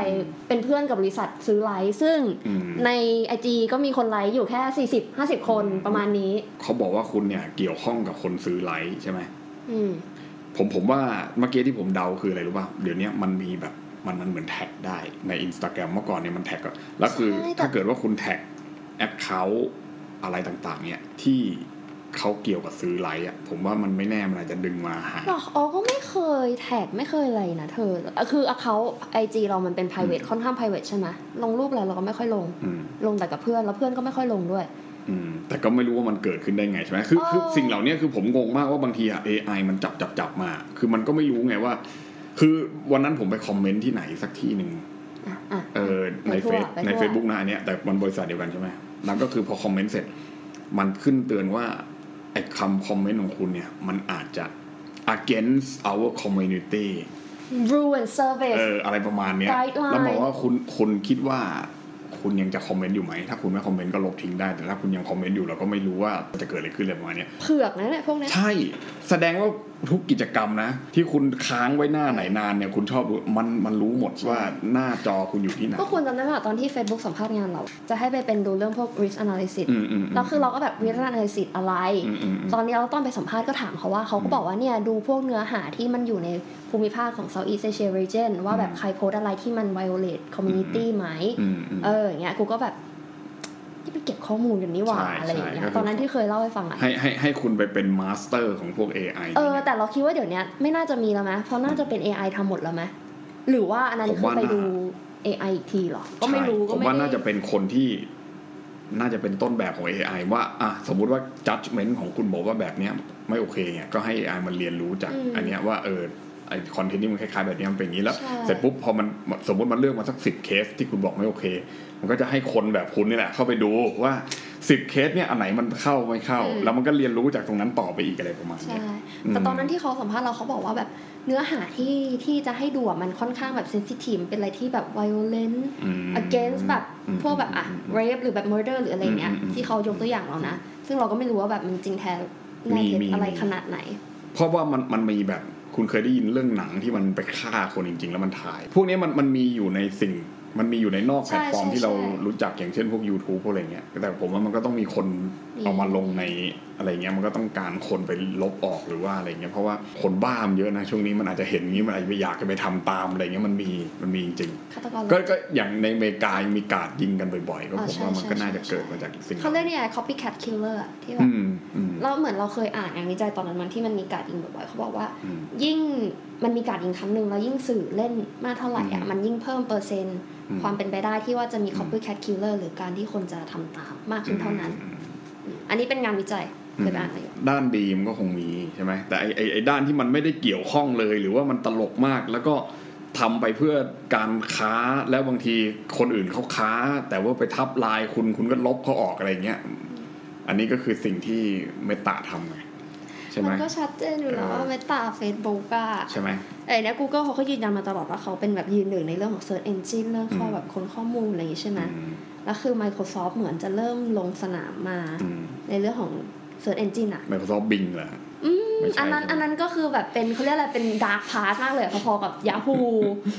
เป็นเพื่อนกับบริษัทซื้อไลค์ซึ่งอืมใน IG ก็มีคนไลค์อยู่แค่ 40 50 คนประมาณนี้ เขาบอกว่าคุณเนี่ยเกี่ยวข้องกับคนซื้อไลค์ใช่ไหมอืมผมผมว่าเมื่อกี้ที่ผมเดาคืออะไรรู้ป่ะเดี๋ยวนี้มันมีแบบมันมันเหมือนแท็กได้ในอินสตาแกรมเมื่อก่อนเนี่ยมันแท็กอะแล้วคือใช่แต่ถ้าเกิดว่าคุณแท็กแอคเคาท์อะไรต่างๆ เนี่ยที่ เขาเกี่ยวกับซื้อไลค์อะผมว่ามันไม่แน่มันอาจจะดึงมาหาหรออ๋อก็ไม่เคยแท็กไม่เคยอะไรนะเธออะคือ account IG เรามันเป็น private ค่อนข้าง private ใช่ไหมลงรูปอะไรเราก็ไม่ค่อยลงอืมลงแต่กับเพื่อนแล้วเพื่อนก็ไม่ค่อยลงด้วยอืมแต่ก็ไม่รู้ว่ามันเกิดขึ้นได้ไงใช่ไหมคือคือเออสิ่งเหล่านี้คือผมงงมากว่าบางทีอะ AI มันจับจับจับมา คือมันก็ไม่รู้ไงว่า คือวันนั้นผมไปคอมเมนต์ที่ไหนสักที่หนึ่งอะอะเออในไปทั่เฟวซไปในทั่วเฟซบุ๊กนะอันเนี้ยแต่มันบริษัทเดียวกันใช่ไหมแล้วก็คือพอคอมเมนต์เสร็จ มันขึ้นเตือนว่า ไอ้คำคอมเมนต์ของคุณเนี่ย มันอาจจะ against our community rule and service เอออะไรประมาณเนี้ย Guideline แล้วบอกว่าคุณคุณคิดว่า คุณยังจะคอมเมนต์อยู่ไหม ถ้าคุณไม่คอมเมนต์ก็ลบทิ้งได้ แต่ถ้าคุณยังคอมเมนต์อยู่เราก็ไม่รู้ว่าจะเกิดอะไรขึ้นอะไรประมาณเนี้ยเผือกนะเนี่ยพวกเนี้ยใช่ แสดงว่า ทุกกิจกรรมนะ ที่คุณค้างไว้หน้าไหนนานเนี่ยคุณชอบดูมันมันรู้หมดว่าหน้าจอคุณอยู่ที่ไหน ก็คุณจำได้ป่ะตอนที่ Facebook สัมภาษณ์งานเรา จะให้ไปเป็นดูเรื่องพวก risk analysis อืมอืมมแล้วคือเราก็แบบ risk analysis อะไรอืมอืมอืมตอนนี้เราต้องไปสัมภาษณ์ก็ถามเขาว่าเขาก็บอกว่าเนี่ยดูพวกเนื้อหาที่มันอยู่ในภูมิภาคของ Southeast Asia region ว่าแบบใครโพสต์อะไรที่มัน violate community ไหมอืมอืมเอออย่างเงี้ยกูก็แบบที่ไป เก็บข้อมูลกันนี่หว่าใช่อะไรอย่างเงี้ยใช่ก็คือตอนนั้นที่เคยเล่าให้ฟังอะให้ให้ให้คุณไปเป็น master ของพวก AI เออนี่ยแต่เราคิดว่าเดี๋ยวเนี้ยไม่น่าจะมีแล้วไหมเพราะน่าจะเป็น AI ทำหมดแล้วไหมหรือว่าอันนั้นผมคือว่าไปน่าดู AI อีกทีเหรอ ก็ไม่รู้ใช่ก็ผมไม่ว่าได้น่าจะเป็นคนที่น่าจะเป็นต้นแบบของ AI ว่าอะสมมุติว่า judgment ของคุณบอกว่าแบบเนี้ยไม่โอเคเนี่ยก็ให้ AI มันเรียนรู้จากอืมอันเนี้ยว่าเออ ไอคอนเทนต์นี่มันคล้ายๆแบบนี้มันเป็นอย่างนี้แล้วใช่เสร็จปุ๊บพอมันสมมติมันเลือกมาสักสิบเคสที่คุณบอกไม่โอเค มันก็จะให้คนแบบคุณนี่แหละ เข้าไปดูว่าสิบเคสเนี่ยอันไหนมันเข้าไม่เข้า แล้วมันก็เรียนรู้จากตรงนั้นต่อไปอีกอะไรประมาณใช่เนี้ยแต่อืมตอนนั้นที่เขาสัมภาษณ์เราเขาบอกว่าแบบเนื้อหาที่ที่จะให้ดูอะมันค่อนข้างแบบเซนซิทีฟเป็นอะไรที่แบบ violent อืม against แบบอืมพวกแบบอะ rape หรือแบบ murder หรืออะไรเงี้ยอืมอืมที่เขายกตัวอย่างเรานะ ซึ่งเราก็ไม่รู้ว่าแบบมันจริงแท้แน่มีเท็จมีอะไรมีขนาดไหน เพราะว่ามันมันมีแบบ คุณเคยได้ยินเรื่องหนังที่มันไปฆ่าคนจริง ๆ แล้วมันถ่าย พวกนี้มันมันมีอยู่ในสิ่ง มันมีอยู่ในนอกใช่แพลตฟอร์มใช่ที่เราใช่รู้จักอย่างเช่นพวก YouTube พวกอะไรเงี้ยแต่ผมว่ามันก็ต้องมีคนมีเอามาลงในอะไรเงี้ยมันก็ต้องการคนไปลบออกหรือว่าอะไรเงี้ยเพราะว่าคนบ้ามนเยอะนะช่วงนี้มันอาจจะเห็นงี้มันอาจจะอยากจะไปทำตามอะไรเงี้ยมันมีมันมีจริงฆาตกรๆก็ก็อย่างในอเมริกามีการยิงกันบ่อยๆก็อ่าผมใช่ว่ามันก็ใช่น่าจะใช่เกิดมาจากสิ่งเขาเรียกเนี่ย copycat killer อะที่แบอืบมอืมเราเหมือนเราเคยอ่านงานวิจัยตอนนั้นมันที่มันมีการยิงบ่อยๆเขาบอกว่าอืมยิ่งมันมีการยิงครั้งหนึ่งแล้วยิ่งสื่อเล่นมากเท่าไหร่อะอืมมันยิ่งเพิ่มเปอร์เซ็นต์อืมความเป็นไปได้ที่ว่าจะมีอืม copycat killer หรือการที่คนจะทำตามมากขึ้นเท่านั้น อันนี้เป็นงานวิจัยเคยไปอ่านมาอยู่ด้านดีมนก็คงมีใช่ไหมแต่ไอไอไอด้านที่มันไม่ได้เกี่ยวข้องเลย หรือว่ามันตลกมากแล้วก็ทำไปเพื่อการค้าแล้วบางทีคนอื่นเขาค้า แต่ว่าไปทับลายคุณคุณก็ลบเขาออกอะไรเงี้ย อันนี้ก็คือสิ่งที่เมตาทำไง ใช่ไหมมันก็ชัดเจนอยู่แล้วเออว่าเมตาเฟซบุ๊กอะใช่ไหมไอ้เนี่ย Google เขาก็ยืนยันมาตลอดว่าเขาเป็นแบบยืนหนึ่งในเรื่องของ Search Engine เรื่องข้ออืมแบบคนข้อมูลอะไรอย่างงี้ใช่ไหมอืมแล้วคือ Microsoft เหมือนจะเริ่มลงสนามมาอืมในเรื่องของ Search Engine อะ Microsoft Bing เหรออืมไม่ใช่อันนั้นใช่ไหมอันนั้นก็คือแบบเป็นเขาเรียกอะไรเป็น dark part มากเลยพอๆกับ Yahoo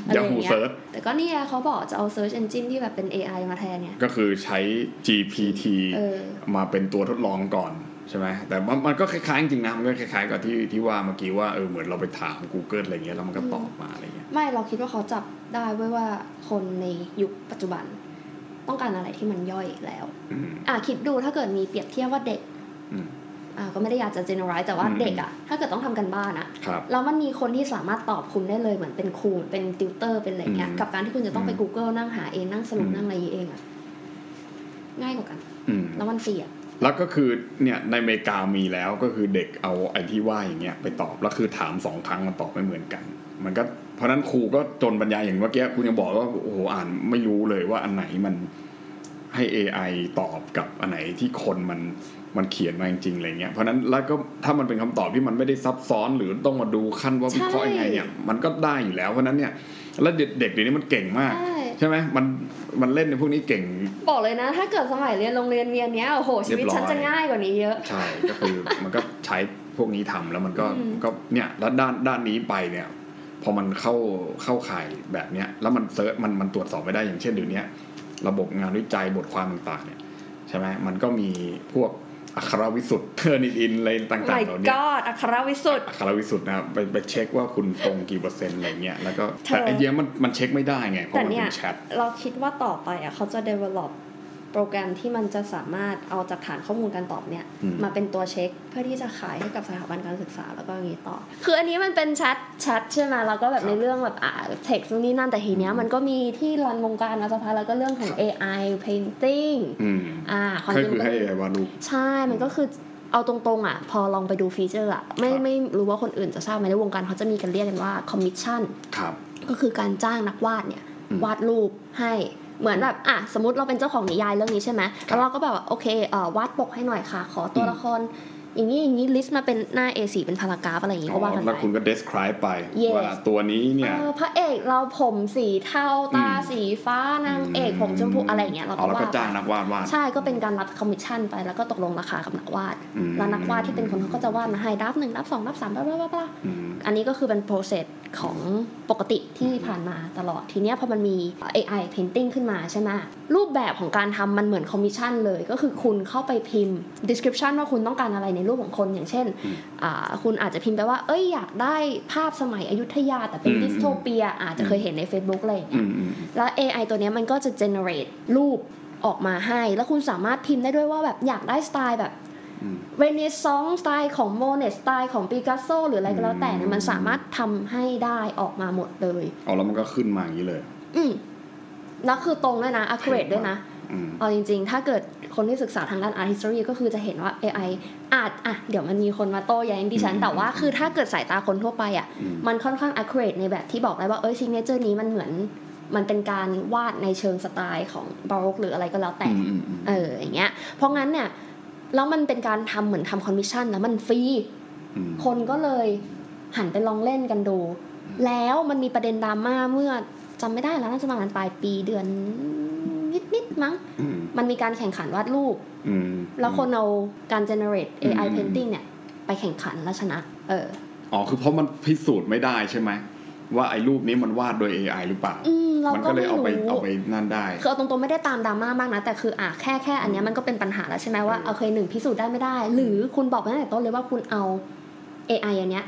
อะไรอย่าง Yahoo เงี้ย Search แต่ก็เนี่ยเขาบอกจะเอา Search Engine ที่แบบเป็น AI มาแทนเนี่ย ก็คือใช้ GPT เออมาเป็นตัวทดลองก่อน ใช่ไหมแต่มันมันก็คล้ายๆจริงๆนะมันก็คล้ายๆกับที่ที่ว่าเมื่อกี้ว่าเออเหมือนเราไปถาม Google อะไรเงี้ยแล้วมันก็ตอบมาอะไรเงี้ยไม่เราคิดว่าเขาจับได้ไว้ว่าคนในยุคปัจจุบัน ต้องการอะไรที่มันย่อยแล้วอืมอะคิดดูถ้าเกิดมีเปรียบเทียบว่าเด็กอืมอะก็ไม่ได้อยากจะ generalize แต่ว่าอืมเด็กอะถ้าเกิดต้องทำกันบ้านอะครับแล้วมันมีคนที่สามารถตอบคุณได้เลยเหมือนเป็นครูเป็นติวเตอร์เป็นอะไรเงี้ยอืมกับการที่คุณจะต้องไปอืม Google นั่งหาเองนั่งสรุปอืมนั่งอะไรเองอะง่ายกว่ากันอืมแล้วมันฟรีอะ แล้วก็คือเนี่ยในอเมริกามีแล้วก็คือเด็กเอาไอ้ที่ว่าอย่างเงี้ยไปตอบแล้วคือถามสองครั้งมันตอบไม่เหมือนกัน มันก็เพราะนั้นครูก็จนบรรยายอย่างเมื่อกี้คุณยังบอกว่าโอ้โหอ่านไม่รู้เลยว่าอันไหนมันให้ AI ตอบกับอันไหนที่คนมันมันเขียนมาจริงๆอะไรเงี้ยเพราะนั้นแล้วก็ถ้ามันเป็นคำตอบที่มันไม่ได้ซับซ้อนหรือต้องมาดูขั้นว่าวิเคราะห์ยังไงเนี่ยมันก็ได้อยู่แล้วเพราะนั้นเนี่ยแล้วเด็กเด็กเดี๋ยวนี้มันเก่งมาก ใช่ ใช่ไหมมันมันเล่นในพวกนี้เก่ง บอกเลยนะ ถ้าเกิดสมัยเรียนโรงเรียนเรียนเนี้ยโอ้โหชีวิตเรียบร้อยฉันจะง่ายกว่านี้เยอะ ใช่ก็คือมันก็ใช้พวกนี้ทำแล้วมันก็อืมก็เนี่ยแล้วด้านด้านนี้ไปเนี่ย พอมันเข้าเข้าข่ายแบบเนี้ย แล้วมันเซิร์ชมันมันตรวจสอบไม่ได้อย่างเช่นเดี๋ยวนี้ระบบงานวิจัยบทความต่างๆเนี่ยใช่ไหมมันก็มีพวก อักขรวิสุทธ์เทอร์นิอินอะไรต่าง my ๆเหล่านี้ god อัครวิสุทธ์อักขรวิสุทธ์นะครับไปไปเช็คว่าคุณตรงกี่เปอร์เซ็นต์อะไรเงี้ยแล้วก็เธอแต่ไอเดียมันมันเช็คไม่ได้ไงเพราะแต่มันเนี่เป็ยนแชทเราคิดว่าต่อไปอะเขาจะ develop โปรแกรมที่มันจะสามารถเอาจากฐานข้อมูลการตอบเนี่ยอืมมาเป็นตัวเช็คเพื่อที่จะขายให้กับสถาบันการศึกษาแล้วก็อย่างนี้ต่อ คืออันนี้มันเป็นแชทแชทใช่ไหมแล้วก็แบบในเรื่องแบบอ่าเท็กซ์นี่นั่นแต่ทีเนี้ยมันก็มีที่รันวงการมาสักพักแล้วก็เรื่องของ AI painting อืมอ่าก็คือให้ content วาดรูปใช่ มันก็คือเอาตรงๆอะ พอลองไปดู feature อะไม่ครับไม่รู้ว่าคนอื่นจะทราบไหมในวงการเขาจะมีกันเรียกกันว่าคอมมิชชั่นครับก็คือการจ้างนักวาดเนี่ยอืมวาดรูปให้ เหมือนแบบอะสมมติเราเป็นเจ้าของนิยายเรื่องนี้ใช่ไหมครับแล้วเราก็แบบว่าโอเคเอ่อวาดปกให้หน่อยค่ะ ขอตัวอืมละคร อย่างนี้อย่างนี้ list มาเป็นหน้า A4 เป็น paragraph อะไรอย่างงี้อ๋อก็ว่ากันแล้วไปคุณก็ describe ไป Yes ว่าตัวนี้เนี่ยเออพระเอกเราผมสีเทาตาอืมสีฟ้านางเอกผมชมพูอะไรอย่างเงี้ยเราอ๋อก็แล้วก็วาดจ้างนักวาดวาดใช่ก็เป็นการรับคอมมิชชั่นไปแล้วก็ตกลงราคากับนักวาดอืมแล้วนักวาดที่เป็นคนเขาก็จะวาดมาให้ draft หนึ่ง draft สอง draft สาม blah blah blah อืมอันนี้ก็คือเป็น process ของปกติที่ผ่านมาตลอดทีเนี้ยพอมันมี AI painting ขึ้นมาใช่ไหม รูปแบบของการทำมันเหมือนคอมมิชชั่นเลย ก็คือคุณเข้าไปพิมพ์ description ว่าคุณต้องการอะไรในรูปของคนอย่างเช่นอืมอ่าคุณอาจจะพิมพ์ไปว่า เอ้ยอยากได้ภาพสมัยอยุธยาแต่เป็นอืมดิสโทเปีย อาจจะเคยเห็นใน Facebook อะไรอย่างเงี้อืมอืมแล้ว AI ตัวเนี้ยมันก็จะ generate รูปออกมาให้ แล้วคุณสามารถพิมพ์ได้ด้วยว่าแบบอยากได้สไตล์แบบอืมเรเนซองส์สไตล์ของโมเนต์สไตล์ของปิกัสโซหรืออะไรก็แล้วแต่เนี่ยมันสามารถทำให้ได้ออกมาหมดเลย อ๋อแล้วมันก็ขึ้นมาอย่างนี้เลย อืม แล้วคือตรงด้วยนะ accurate ด้วยนะอืมเอาจริง ๆ ถ้าเกิดคนที่ศึกษาทางด้าน art history ก็คือจะเห็นว่า AI อาจอะเดี๋ยวมันมีคนมาโต้แย้งดิฉันอืมแต่ว่าคือถ้าเกิดสายตาคนทั่วไปอะอืมมันค่อนข้าง accurate ในแบบที่บอกได้ว่าเอ้ย signature นี้มันเหมือนมันเป็นการวาดในเชิงสไตล์ของบาร็อกหรืออะไรก็แล้วแต่อืมอืมอืมเอออย่างเงี้ย เพราะงั้นเนี่ยแล้วมันเป็นการทำเหมือนทำคอมมิชชั่นแล้วมันฟรีอืมคนก็เลยหันไปลองเล่นกันดู แล้วมันมีประเด็นดราม่าเมื่อ จำไม่ได้แล้วน่าจะประมาณปลายปีเดือนนิดๆมั้งอืมมันมีการแข่งขันวาดรูปอืมแล้วคนเอาการ generate อืม AI อืม painting เนี่ย ไปแข่งขันแล้วชนะ เอออ๋อคือเพราะมันพิสูจน์ไม่ได้ใช่ไหมว่าไอ้รูปนี้มันวาดโดย AI หรือเปล่าอืมเรามันก็ก็เลยไม่เอาไปรู้เอาไปนั่นได้ คือเอาตรงๆไม่ได้ตามดราม่ามากนะ แต่คืออะแค่แค่อันเนี้ยมันก็เป็นปัญหาแล้วใช่ไหมว่าเออโอเคหนึ่งพิสูจน์ได้ไม่ได้ หรือคุณบอกมาตั้งแต่ต้นเลยว่าคุณเอา AI อันเนี้ย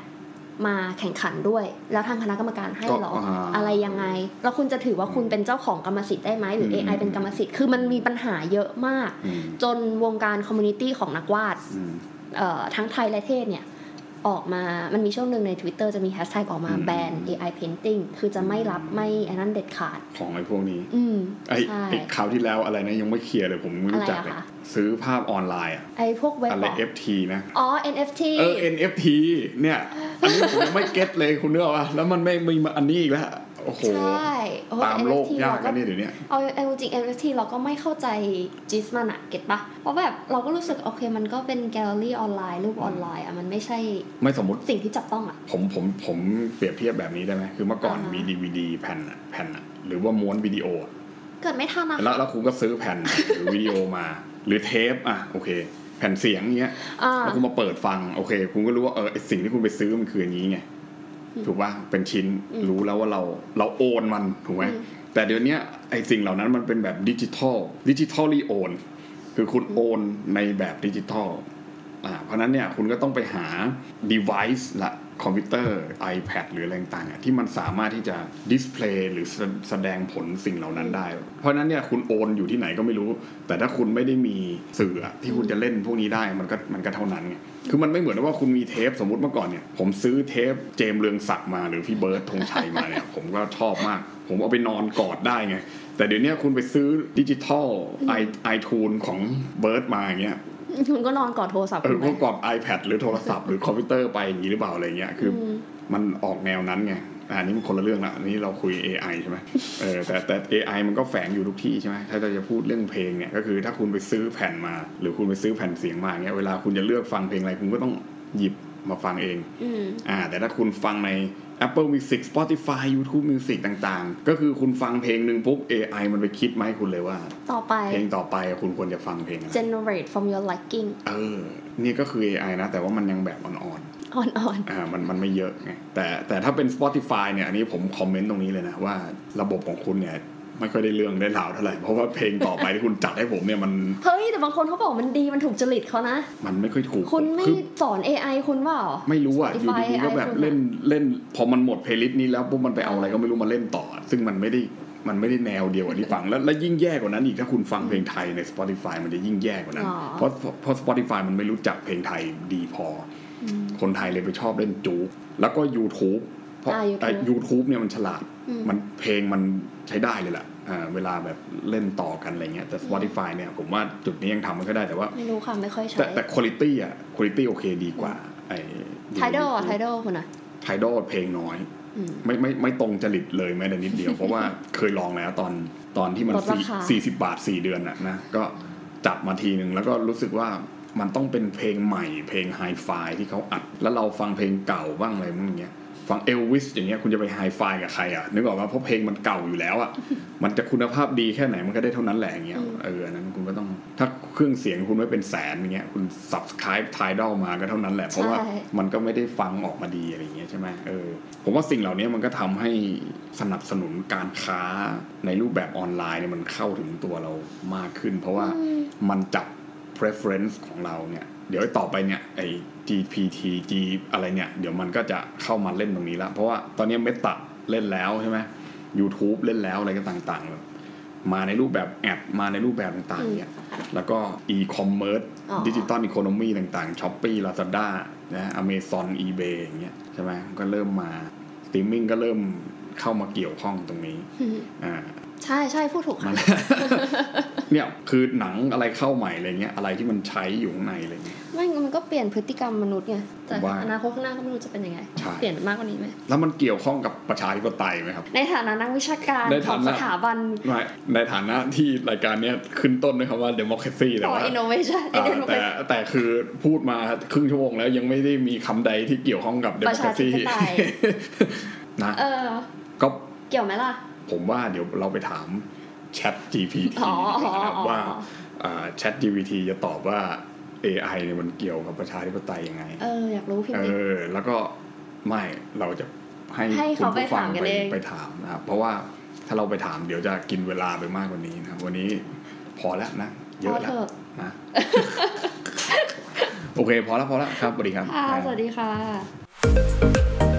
มาแข่งขันด้วย แล้วทางคณะกรรมการให้ก็เหรออ่าอะไรยังไง แล้วคุณจะถือว่าคุณเป็นเจ้าของกรรมสิทธิ์ได้ไหมหรือม AI เป็นกรรมสิทธิ์คือมันมีปัญหาเยอะมากอืมจนวงการ community ของนักวาดอืมเอ่อทั้งไทยและเทศเนี่ยออกมา มันมีช่วงหนึ่งใน Twitter จะมีแฮชแท็กออกมาอืมแบน AI painting คือจะไม่รับไม่อันนั้นเด็ดขาด ของไอ้พวกนี้ อืมไอ้ใช่ไอ้คราวที่แล้วอะไรนะยังไม่เคลียร์เลยผมไม่รู้จักอะไรเลยอะคะ ซื้อภาพออนไลน์อะไอ้พวกเว็บอะไรบอก FT นะ อ๋อ NFT เออ NFT เนี่ย อันนี้ผมยังไม่เก็ตเลยคุณเนื้อว่าแล้วมันไม่มีมาอันนี้อีกแล้วโอ้โหใช่โอ้โหตามโลก NFT ยากเรกันนี่เดี๋ยวนี้เอาเอาจริง NFT เราก็ไม่เข้าใจจิสมันอะเก็ตปะเพราะแบบเราก็รู้สึกโอเคมันก็เป็นแกลเลอรี่ออนไลน์รูปออนไลน์อะมันไม่ใช่ไม่สมมติสิ่งที่จับต้องอะผมผมผมเปรียบเทียบแบบนี้ได้ไหมคือเมื่อก่อนอ่ามีมีดีวดีแผ่นอะแผ่นอะหรือว่าม้วนวิดีโออะ เกิดไม่ทันอะแล้วแล้วคุณก็ซื้อแผ่นหรือวิดีโอมา หรือเทปอะโอเค แผ่นเสียงเงี้ยอ่าแล้วคุณมาเปิดฟังโอเค คุณก็รู้ว่าเออไอสิ่งที่คุณไปซื้อมันคืออย่างนี้ไงอืมถูกป่ะเป็นชิ้นอืมรู้แล้วว่าเราเราโอนมันถูกไหมอืมแต่เดี๋ยวนี้ไอสิ่งเหล่านั้นมันเป็นแบบดิจิทัลดิจิทัลรีโอนคือคุณโอนในแบบดิจิทัลอ่า เพราะฉะนั้นเนี่ยคุณก็ต้องไปหา device ละคอมพิวเตอร์ iPad หรืออะไรต่างๆที่มันสามารถที่จะdisplay หรือแสดงผลสิ่งเหล่านั้นได้ เพราะฉะนั้นเนี่ยคุณโอนอยู่ที่ไหนก็ไม่รู้ แต่ถ้าคุณไม่ได้มีสื่อที่คุณจะเล่นพวกนี้ได้มันก็มันก็เท่านั้นไงคือมันไม่เหมือนว่าคุณมีเทปสมมติเมื่อก่อนเนี่ยผมซื้อเทปเจมเรืองศักดิ์มาหรือพี่เบิร์ดธงชัยมาเนี่ยผมก็ชอบมาก ผมเอาไปนอนกอดได้ไงแต่เดี๋ยวนี้คุณไปซื้อดิจิทัลไอ iTunes ของเบิร์ดมาอย่างเงี้ย คุณก็นอนกอดโทรศัพท์เออคุณไปก็กอด iPad หรือโทรศัพท์หรือคอมพิวเตอร์ไปอย่างนี้หรือเปล่าอะไรเงี้ยคืออมมันออกแนวนั้นไงอะอันนี้มันคนละเรื่องละอันนี้เราคุย AI ใช่ไหมเออแต่แต่ AI มันก็แฝงอยู่ทุกที่ใช่ไหมถ้าเราจะพูดเรื่องเพลงเนี่ยก็คือถ้าคุณไปซื้อแผ่นมา หรือคุณไปซื้อแผ่นเสียงมาเงี้ยเวลาคุณจะเลือกฟังเพลงอะไรคุณก็ต้องหยิบ มาฟังเองอืมอ่าแต่ถ้าคุณฟังใน Apple Music Spotify YouTube Music ต่างๆ ก็คือคุณฟังเพลงหนึ่งปุ๊บ AI มันไปคิดมาให้คุณเลยว่า ต่อไป เพลงต่อไปคุณควรจะฟังเพลงอะไร generate from your liking เออ นี่ก็คือ AI นะ แต่ว่ามันยังแบบอ่อนๆอ่อนอ่ามันมันไม่เยอะไงแต่แต่ถ้าเป็น Spotify เนี่ยอันนี้ผมคอมเมนต์ตรงนี้เลยนะว่าระบบของคุณเนี่ย ไม่ค่อยได้เรื่องได้ราวเท่าไหร่เพราะว่าเพลงต่อไปที่คุณจัดให้ผมเนี่ยมันๆเฮ้ยแต่บางคนเขาบอกมันดีมันถูกจริตเขานะ มันไม่ค่อยถูกคุณไม่คือสอน AI คุณเปล่าไม่รู้อะอยู่ Spotify ดีๆก็แบบ AI เล่นเล่น พอมันหมด playlist นี้แล้วปุ๊บมันไปเอาอะไรก็ไม่รู้มาเล่นต่อ ซึ่งมันไม่ได้มันไม่ได้แนวเดียวกับที่ฟังแล้วแล้วยิ่งแย่กว่านั้นอีกถ้าคุณฟังเพลงไทยใน Spotify มันจะยิ่งแย่กว่านั้นอ๋อเพราะเพราะ Spotify มันไม่รู้จักเพลงไทยดีพออืมคนไทยเลยไปชอบเล่นจู๊กแล้วก็ YouTube เพราะอ่า YouTube แต่ YouTube เนี่ยมันฉลาดอืมมันเพลงมันใช้ได้เลยแหละอ่า เวลาแบบเล่นต่อกันอะไรเงี้ยแต่ Spotify เนี่ยผมว่าจุดนี้ยังทำมันก็ได้แต่ว่า ไม่รู้ค่ะ ไม่ค่อยใช้ แต่แต่ quality อะ quality โอเคดีกว่าไอ้ไทดอลอะไทดอลคุณอะไทดอลเพลงน้อยอืมไม่ไม่ไม่ตรงจริตเลยแม้แต่นิดเดียว เพราะว่าเคยลองแล้วตอนตอนที่มันลดราสี่คาสี่สิบบาทสี่เดือนอะนะก็จับมาทีหนึ่งแล้วก็รู้สึกว่ามันต้องเป็นเพลงใหม่ เพลงไฮไฟที่เขาอัด แล้วเราฟังเพลงเก่าบ้างอะไรบ้างอย่างเงี้ย ฟังเอลวิสอย่างเงี้ยคุณจะไปไฮไฟกับใครอะนึกออกว่าเพราะเพลงมันเก่าอยู่แล้วอะมันจะคุณภาพดีแค่ไหนมันก็ได้เท่านั้นแหละอย่างเงี้ยอืมเอออันนั้นคุณก็ต้องถ้าเครื่องเสียงคุณไม่เป็นแสนอย่างเงี้ยคุณ subscribe Tidal มาก็เท่านั้นแหละ เพราะว่าใช่มันก็ไม่ได้ฟังออกมาดีอะไรอย่างเงี้ยใช่ไหมเออผมว่าสิ่งเหล่านี้มันก็ทำให้สนับสนุนการค้าในรูปแบบออนไลน์เนี่ยมันเข้าถึงตัวเรามากขึ้น เพราะว่าอืมมันจับ preference ของเราเนี่ย เดี๋ยวต่อไปเนี่ยไอ้ GPT G อะไรเนี่ย เดี๋ยวมันก็จะเข้ามาเล่นตรงนี้ละเพราะว่าตอนนี้เมตาเล่นแล้วใช่ไหม YouTube เล่นแล้วอะไรก็ต่างๆแบบมาในรูปแบบแอดมาในรูปแบบต่างๆเนี่ยแล้วก็ e-commerce อ๋อดิจิตอลอีโคโนมีต่างๆ Shopee Lazada นะ Amazon eBay อย่างเงี้ยใช่ไหมก็เริ่มมาสตรีมมิ่งก็เริ่มเข้ามาเกี่ยวข้องตรงนี้อืมอ่า ใช่ใช่พูดถูกมันค่ะเนี่ยคือหนังอะไรเข้าใหม่อะไรเงี้ยอะไรที่มันใช้อยู่ข้างในอะไรเงี้ยไม่มันก็เปลี่ยนพฤติกรรมมนุษย์ไงแต่ว่าอนาคตข้างหน้าก็ไม่รู้จะเป็นยังไงใช่เปลี่ยนมากกว่านี้ไหมแล้วมันเกี่ยวข้องกับประชาธิปไตยไหมครับ ในฐานะนักวิชาการในขอฐางนะสถาบันไม่ในฐานะที่รายการเนี้ยขึ้นต้นด้วยคำว่า democracy แต่ขอว่า innovation อ่าแต่แต่คือพูดมาครึ่งชั่วโมงแล้วยังไม่ได้มีคำใดที่เกี่ยวข้องกับประชาธิ democracy ปไตยนะเออก็เกี่ยวไหมล่ะ ผมว่าเดี๋ยวเราไปถาม Chat GPT อ๋อดีกว่านะครับอ๋อว่าอ่า Chat GPT จะตอบว่า AI เนี่ยมันเกี่ยวกับประชาธิปไตยยังไง เออ อยากรู้พิมเอพ์ดิอแล้วก็ไม่เราจะให้ให้คุณเขาไปผู้ฟังถามกันไปเองไปถามนะครับเพราะว่าถ้าเราไปถามเดี๋ยวจะกินเวลาไปมากกว่านี้นะครับ วันนี้พอแล้วนะ เยพออะแล้เถวอะนะโอเค พอแล้วพอแล้วครับสวัสดีครับค่ะสวัสดีค่ะ